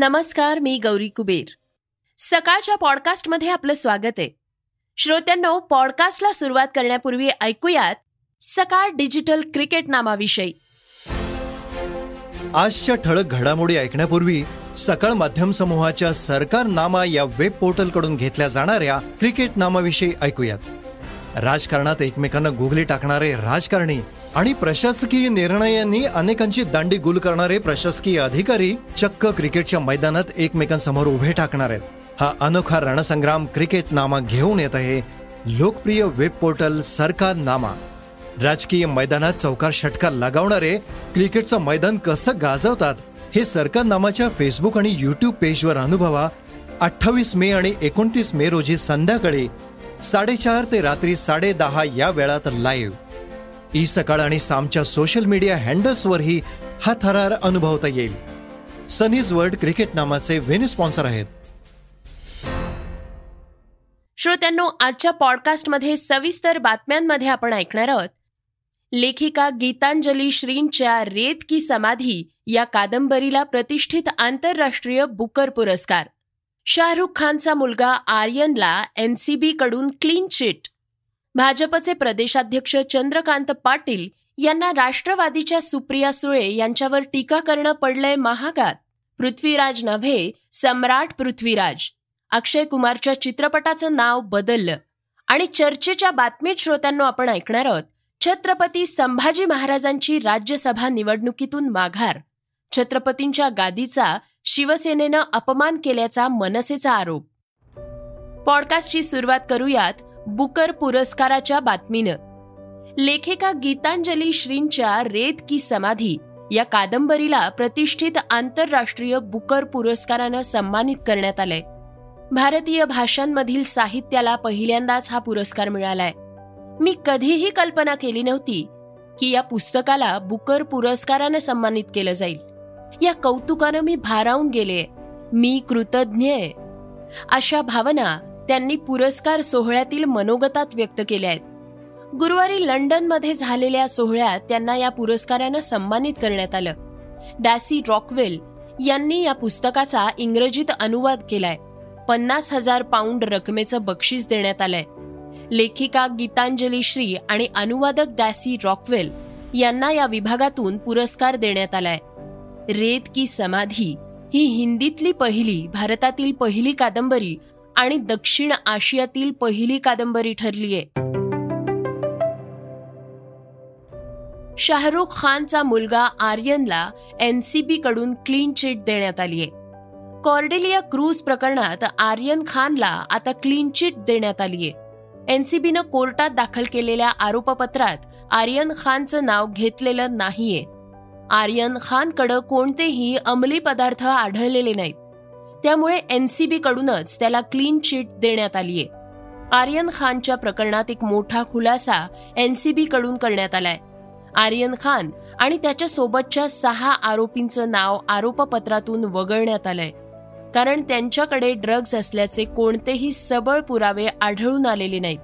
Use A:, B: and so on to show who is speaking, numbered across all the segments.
A: नमस्कार मी गौरी कुबेर. सकाळच्या पॉडकास्टमध्ये आपलं स्वागत आहे. श्रोत्यांनो पॉडकास्टला सुरुवात करण्यापूर्वी ऐकूयात सकाळ डिजिटल क्रिकेट नामाविषयी.
B: आजच्या ठळक घडामोडी ऐकण्यापूर्वी सकाळ माध्यम समूहाच्या सरकार नामा या वेब पोर्टलकडून घेतल्या जाणाऱ्या क्रिकेट नामाविषयी ऐकूयात. राजकारणात एकमेकांना गुगली टाकणारे राजकारणी आणि प्रशासकीय निर्णयांनी अनेकांची दांडी गुल करणारे प्रशासकीय अधिकारी चक्क क्रिकेटच्या मैदानात एकमेकांसमोर उभे टाकणार आहेत. हा अनोखा रणसंग्राम क्रिकेट नामा घेऊन येत आहे. लोकप्रिय वेब पोर्टल सरकार नामा. राजकीय मैदानात चौकार षटकार लगावणारे क्रिकेटचं मैदान कसं गाजवतात हे सरकार नामाच्या फेसबुक आणि युट्यूब पेजवर अनुभवा. अठ्ठावीस मे आणि एकोणतीस मे रोजी संध्याकाळी साडेचार ते रात्री साडे दहा या वेळात लाईव्ह ई सकाळ आणि सामच्या सोशल मीडिया हँडल्सवरही हा थरार अनुभवता येईल. सनीज वर्ल्ड क्रिकेट नामाचे व्हेन्यू स्पॉन्सर आहेत.
A: श्रोत्यांनो आजच्या पॉडकास्टमध्ये सविस्तर बातम्यांमध्ये आपण ऐकणार आहोत. लेखिका गीतांजली श्रींच्या रेत की समाधी या कादंबरीला प्रतिष्ठित आंतरराष्ट्रीय बुकर पुरस्कार. शाहरुख खानचा मुलगा आर्यनला एनसीबीकडून क्लीन चिट. भाजपचे प्रदेशाध्यक्ष चंद्रकांत पाटील यांना राष्ट्रवादीच्या सुप्रिया सुळे यांच्यावर टीका करणं पडलंय महागात. पृथ्वीराज नव्हे सम्राट पृथ्वीराज. अक्षय कुमारच्या चित्रपटाचं नाव बदललं. आणि चर्चेच्या बातमीत श्रोत्यांनो आपण ऐकणार आहोत छत्रपती संभाजी महाराजांची राज्यसभा निवडणुकीतून माघार. छत्रपतींच्या गादीचा शिवसेनेनं अपमान केल्याचा मनसेचा आरोप. पॉडकास्टची सुरुवात करूयात बुकर पुरस्काराच्या बातमीनं. लेखिका गीतांजली श्रींच्या रेत की समाधी या कादंबरीला प्रतिष्ठित आंतरराष्ट्रीय बुकर पुरस्कारानं सन्मानित करण्यात आलंय. भारतीय भाषांमधील साहित्याला पहिल्यांदाच हा पुरस्कार मिळालाय. मी कधीही कल्पना केली नव्हती की या पुस्तकाला बुकर पुरस्कारानं सन्मानित केलं जाईल. या कौतुकानं मी भारावून गेले. मी कृतज्ञ आहे. अशा भावना त्यांनी पुरस्कार सोहळ्यातील मनोगतात व्यक्त केल्या आहेत. गुरुवारी लंडनमध्ये झालेल्या सोहळ्यात त्यांना या पुरस्कारानं सन्मानित करण्यात आलं. डॅसी रॉकवेल यांनी या पुस्तकाचा इंग्रजीत अनुवाद केलाय. पन्नास हजार पाऊंड रकमेचं बक्षीस देण्यात आलंय. लेखिका गीतांजली श्री आणि अनुवादक डॅसी रॉकवेल यांना या विभागातून पुरस्कार देण्यात आलाय. रेत की समाधी ही हिंदीतली पहिली भारतातील पहिली कादंबरी आणि दक्षिण आशियातील पहिली कादंबरी ठरलीय. शाहरुख खानचा मुलगा आर्यनला एनसीबी कडून क्लीन चिट देण्यात आलीय. कॉर्डेलिया क्रूज प्रकरणात आर्यन खानला आता क्लीन चिट देण्यात आलीय. एनसीबीनं कोर्टात दाखल केलेल्या आरोपपत्रात आर्यन खानचं नाव घेतलेलं नाहीये. आर्यन खानकडं कोणतेही अंमली पदार्थ आढळलेले नाहीत. त्यामुळे एनसीबी कडूनच त्याला क्लीन चिट देण्यात आलीय. आर्यन खानच्या प्रकरणात एक मोठा खुलासा एनसीबी कडून करण्यात आलाय. आर्यन खान आणि त्याच्या सोबतच्या सहा आरोपींचं नाव आरोपपत्रातून वगळण्यात आलंय. कारण त्यांच्याकडे ड्रग्ज असल्याचे कोणतेही सबळ पुरावे आढळून आलेले नाहीत.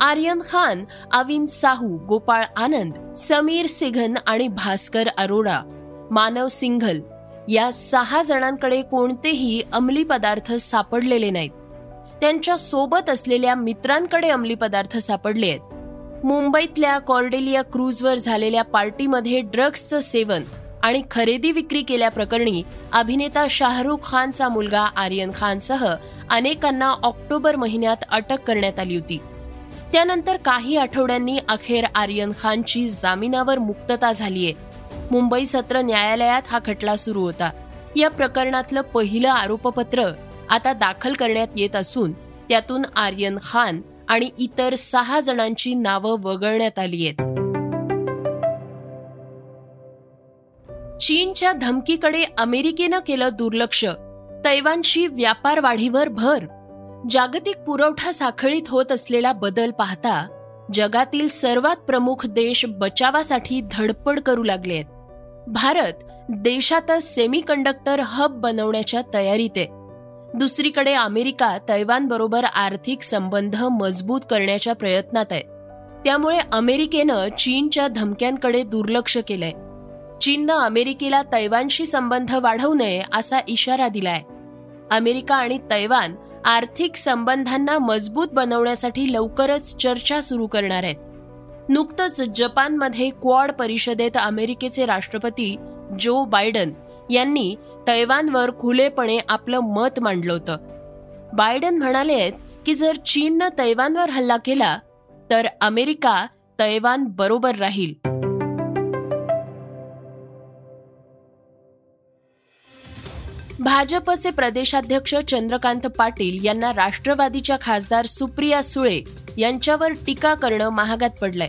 A: आर्यन खान अविन साहू गोपाळ आनंद समीर सिघन आणि भास्कर अरोडा मानव सिंघल या सहा जणांकडे कोणतेही अंमली पदार्थ सापडलेले नाहीत. त्यांच्यासोबत असलेल्या मित्रांकडे अंमली पदार्थ सापडले आहेत. मुंबईतल्या कॉर्डेलिया क्रूजवर झालेल्या पार्टीमध्ये ड्रग्जचं सेवन आणि खरेदी विक्री केल्याप्रकरणी अभिनेता शाहरुख खानचा मुलगा आर्यन खानसह अनेकांना ऑक्टोबर महिन्यात अटक करण्यात आली होती. त्यानंतर काही आठवड्यांनी अखेर आर्यन खानची जामिनावर मुक्तता झालीय. मुंबई सत्र न्यायालयात हा खटला सुरू होता. या प्रकरणातलं पहिलं आरोपपत्र आता दाखल करण्यात येत असून त्यातून आर्यन खान आणि इतर सहा जणांची नावं वगळण्यात आली आहेत. चीनच्या धमकीकडे अमेरिकेनं केलं दुर्लक्ष. तैवानशी व्यापार वाढीवर भर. जागतिक पुरवठा साखळीत होत असलेला बदल पाहता जगातील सर्वात प्रमुख देश बचावासाठी धडपड करू लागले आहेत भारत देशातच सेमीकंडक्टर हब बनवण्याच्या तयारीत आहे. दुसरीकडे अमेरिका तैवानबरोबर आर्थिक संबंध मजबूत करण्याच्या प्रयत्नात आहे. त्यामुळे अमेरिकेनं चीनच्या धमक्यांकडे दुर्लक्ष केलंय. चीननं अमेरिकेला तैवानशी संबंध वाढवू नये असा इशारा दिलाय. अमेरिका आणि तैवान आर्थिक संबंधांना मजबूत बनवण्यासाठी लवकरच चर्चा सुरू करणार आहेत. नुकतंच जपानमध्ये क्वाड परिषदेत अमेरिकेचे राष्ट्रपती जो बायडन यांनी तैवानवर खुलेपणे आपलं मत मांडलं होतं. बायडन म्हणाले की जर चीननं तैवानवर हल्ला केला तर अमेरिका तैवान बरोबर राहील. भाजपचे प्रदेशाध्यक्ष चंद्रकांत पाटील यांना राष्ट्रवादीच्या खासदार सुप्रिया सुळे यांच्यावर टीका करणं महागात पडलंय.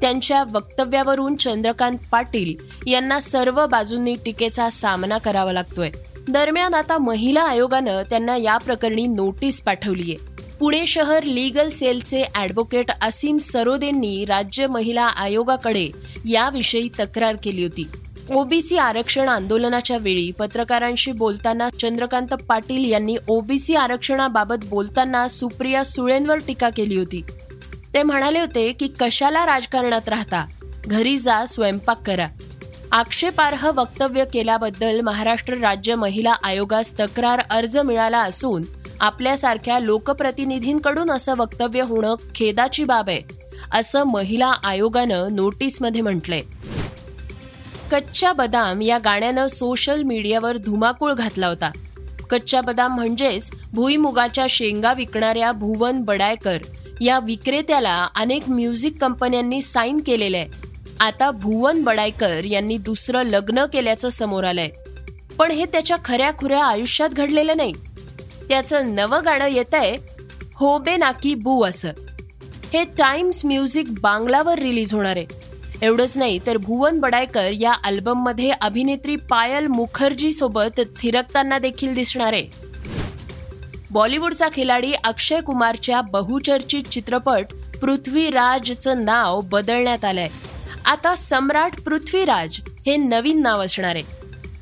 A: त्यांच्या वक्तव्यावरून चंद्रकांत पाटील यांना सर्व बाजूंनी टीकेचा सामना करावा लागतोय. दरम्यान आता महिला आयोगानं त्यांना या प्रकरणी नोटीस पाठवलीय. पुणे शहर लीगल सेलचे ॲडव्होकेट असीम सरोदेंनी राज्य महिला आयोगाकडे याविषयी तक्रार केली होती. ओबीसी आरक्षण आंदोलनाच्या वेळी पत्रकारांशी बोलताना चंद्रकांत पाटील यांनी ओबीसी आरक्षणाबाबत बोलताना सुप्रिया सुळेंवर टीका केली होती. ते म्हणाले होते की कशाला राजकारणात राहता? घरी जा स्वयंपाक करा. आक्षेपार्ह वक्तव्य केल्याबद्दल महाराष्ट्र राज्य महिला आयोगास तक्रार अर्ज मिळाला असून आपल्यासारख्या लोकप्रतिनिधींकडून असं वक्तव्य होणं खेदाची बाब आहे असं महिला आयोगानं नोटीसमध्ये म्हटलंय. कच्चा बदाम या गाण्यानं सोशल मीडियावर धुमाकूळ घातला होता. कच्चा बदाम म्हणजेच भुईमुगाच्या शेंगा विकणाऱ्या भुवन बडायकर या विक्रेत्याला अनेक म्युझिक कंपन्यांनी साईन केलेलं आहे. आता भुवन बडायकर यांनी दुसरं लग्न केल्याचं समोर आलंय. पण हे त्याच्या खऱ्या खुऱ्या आयुष्यात घडलेलं नाही. त्याचं नवं गाणं येत आहे होबे नाकी बू असं. हे टाइम्स म्युझिक बांगलावर रिलीज होणार आहे. एवढंच नाही तर भुवन बडायकर या अल्बममध्ये अभिनेत्री पायल मुखर्जी सोबत थिरकताना देखील दिसणार आहे. बॉलिवूडचा खिलाडी अक्षय कुमारच्या बहुचर्चित चित्रपट पृथ्वीराजचं नाव बदलण्यात आलंय. आता सम्राट पृथ्वीराज हे नवीन नाव असणार आहे.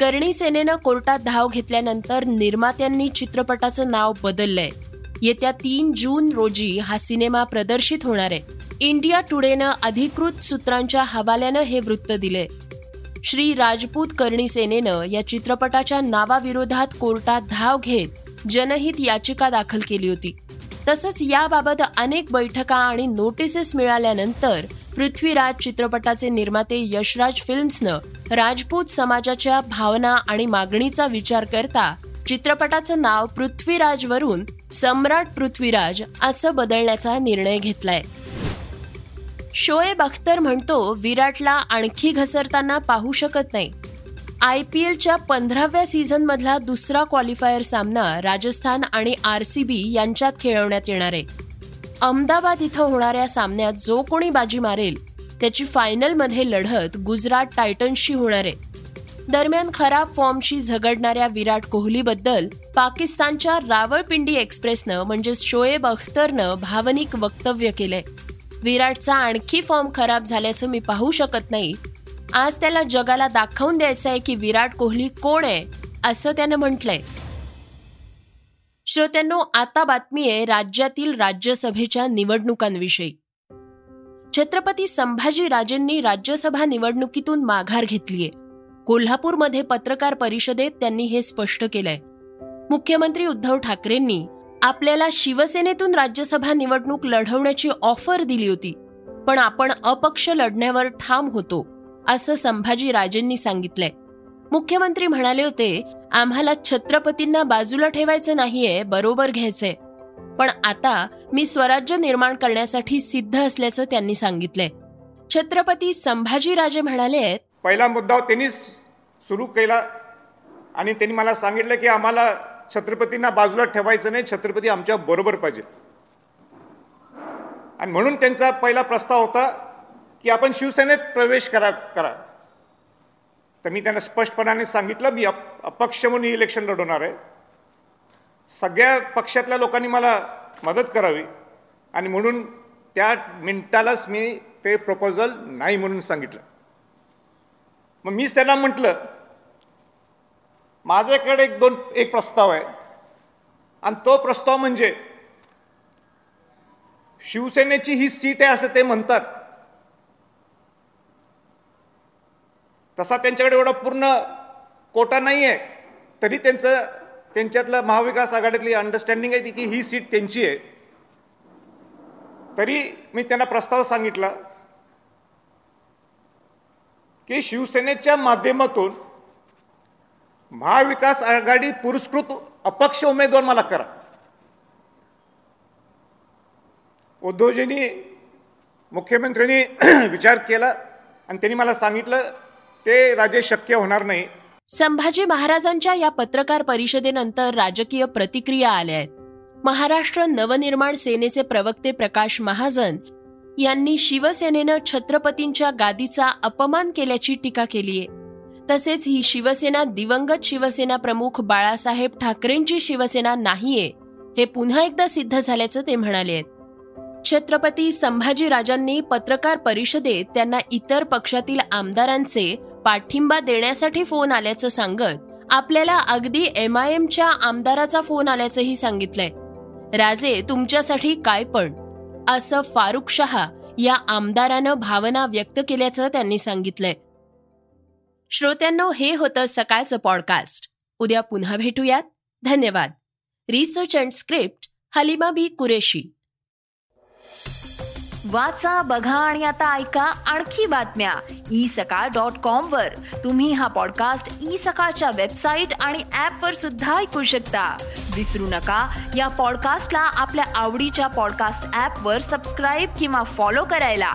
A: करणी सेनेनं कोर्टात धाव घेतल्यानंतर निर्मात्यांनी चित्रपटाचं नाव बदललंय. येत्या तीन जून रोजी हा सिनेमा प्रदर्शित होणार आहे. इंडिया टुडेनं अधिकृत सूत्रांच्या हवाल्यानं हे वृत्त दिले श्री राजपूत करणी सेनेनं या चित्रपटाच्या नावाविरोधात कोर्टात धाव घेत जनहित याचिका दाखल केली होती. तसंच याबाबत अनेक बैठका आणि नोटिसेस मिळाल्यानंतर पृथ्वीराज चित्रपटाचे निर्माते यशराज फिल्म्सनं राजपूत समाजाच्या भावना आणि मागणीचा विचार करता चित्रपटाचं नाव पृथ्वीराजवरून सम्राट पृथ्वीराज असं बदलण्याचा निर्णय घेतलाय. शोएब अख्तर म्हणतो विराटला आणखी घसरताना पाहू शकत नाही. आय पी एलच्या पंधराव्या सीझनमधला दुसरा क्वालिफायर सामना राजस्थान आणि आर सी बी यांच्यात खेळवण्यात येणार आहे. अहमदाबाद इथं होणाऱ्या सामन्यात जो कोणी बाजी मारेल त्याची फायनलमध्ये लढत गुजरात टायटन्सशी होणार आहे. दरम्यान खराब फॉर्मशी झगडणाऱ्या विराट कोहलीबद्दल पाकिस्तानच्या रावळपिंडी एक्सप्रेसनं म्हणजेच शोएब अख्तरनं भावनिक वक्तव्य केलंय. विराटचा आणखी फॉर्म खराब झाल्याचं मी पाहू शकत नाही. आज त्याला जगाला दाखवून द्यायचं आहे की विराट कोहली कोण आहे असं त्यानं म्हटलंय. श्रोत्यांनो आता बातमी आहे राज्यातील राज्यसभेच्या निवडणुकांविषयी. छत्रपती संभाजी राजेंनी राज्यसभा निवडणुकीतून माघार घेतलीय. कोल्हापूरमध्ये पत्रकार परिषदेत त्यांनी हे स्पष्ट केलंय. मुख्यमंत्री उद्धव ठाकरेंनी आपल्याला शिवसेनेतून राज्यसभा निवडणूक लढवण्याची ऑफर दिली होती पण आपण अपक्ष लढण्यावर ठाम होतो असं संभाजी राजेंनी सांगितलंय. मुख्यमंत्री म्हणाले होते आम्हाला छत्रपतींना बाजूला ठेवायचं नाहीये बरोबर घ्यायचंय. पण आता मी स्वराज्य निर्माण करण्यासाठी सिद्ध असल्याचं त्यांनी सांगितलंय. छत्रपती संभाजीराजे म्हणाले
C: पहिला मुद्दा त्यांनी सुरू केला आणि त्यांनी मला सांगितलं की आम्हाला छत्रपतींना बाजूला ठेवायचं नाही छत्रपती आमच्या बरोबर पाहिजे. आणि म्हणून त्यांचा पहिला प्रस्ताव होता की आपण शिवसेनेत प्रवेश करा करा. तर मी त्यांना स्पष्टपणाने सांगितलं मी अप अपक्ष म्हणून इलेक्शन लढवणार आहे. सगळ्या पक्षातल्या लोकांनी मला मदत करावी. आणि म्हणून त्या मिनिटालाच मी ते प्रपोजल नाही म्हणून सांगितलं. मग मीच त्यांना म्हटलं माझ्याकडे एक दोन एक प्रस्ताव आहे. आणि तो प्रस्ताव म्हणजे शिवसेनेची ही सीट आहे असं ते म्हणतात. तसा त्यांच्याकडे एवढा पूर्ण कोटा नाही आहे तरी त्यांचं त्यांच्यातलं महाविकास आघाडीतली अंडरस्टँडिंग आहे ती की ही सीट त्यांची आहे. तरी मी त्यांना प्रस्ताव सांगितला की शिवसेनेच्या माध्यमातून महाविकास आघाडी पुरस्कृत अपक्ष उमेदवार मला करा. उद्धवजींनी मुख्यमंत्र्यांनी विचार केला आणि त्यांनी मला सांगितलं ते राजे शक्य होणार नाही.
A: संभाजी महाराजांच्या या पत्रकार परिषदेनंतर राजकीय प्रतिक्रिया आल्या आहेत. महाराष्ट्र नवनिर्माण सेनेचे प्रवक्ते प्रकाश महाजन यांनी शिवसेनेनं छत्रपतींच्या गादीचा अपमान केल्याची टीका केली आहे तसेच ही शिवसेना दिवंगत शिवसेना प्रमुख बाळासाहेब ठाकरेंची शिवसेना नाहीये हे पुन्हा एकदा सिद्ध झाल्याचं ते म्हणाले छत्रपती संभाजीराजांनी पत्रकार परिषदेत त्यांना इतर पक्षातील आमदारांचे पाठिंबा देण्यासाठी फोन आल्याचं सांगत आपल्याला अगदी एम आय एमच्या आमदाराचा फोन आल्याचंही सांगितलंय. राजे तुमच्यासाठी काय पण? असं फारुख शहा या आमदारानं भावना व्यक्त केल्याचं त्यांनी सांगितलंय. श्रोत्यांनो हे होतं सकाळचं पॉडकास्ट उद्या पुन्हा भेटूयात. धन्यवाद. Research and script Halima Bi Qureshi.
D: वाचा बघा आणि आता ऐका आणखी बातम्या. ई सकाळ डॉट कॉम वर. तुम्ही हा पॉडकास्ट ई सकाळच्या वेबसाईट आणि ऍप वर सुद्धा ऐकू शकता. विसरू नका या पॉडकास्टला आपल्या आवडीच्या पॉडकास्ट ऍप वर सबस्क्राईब किंवा फॉलो करायला.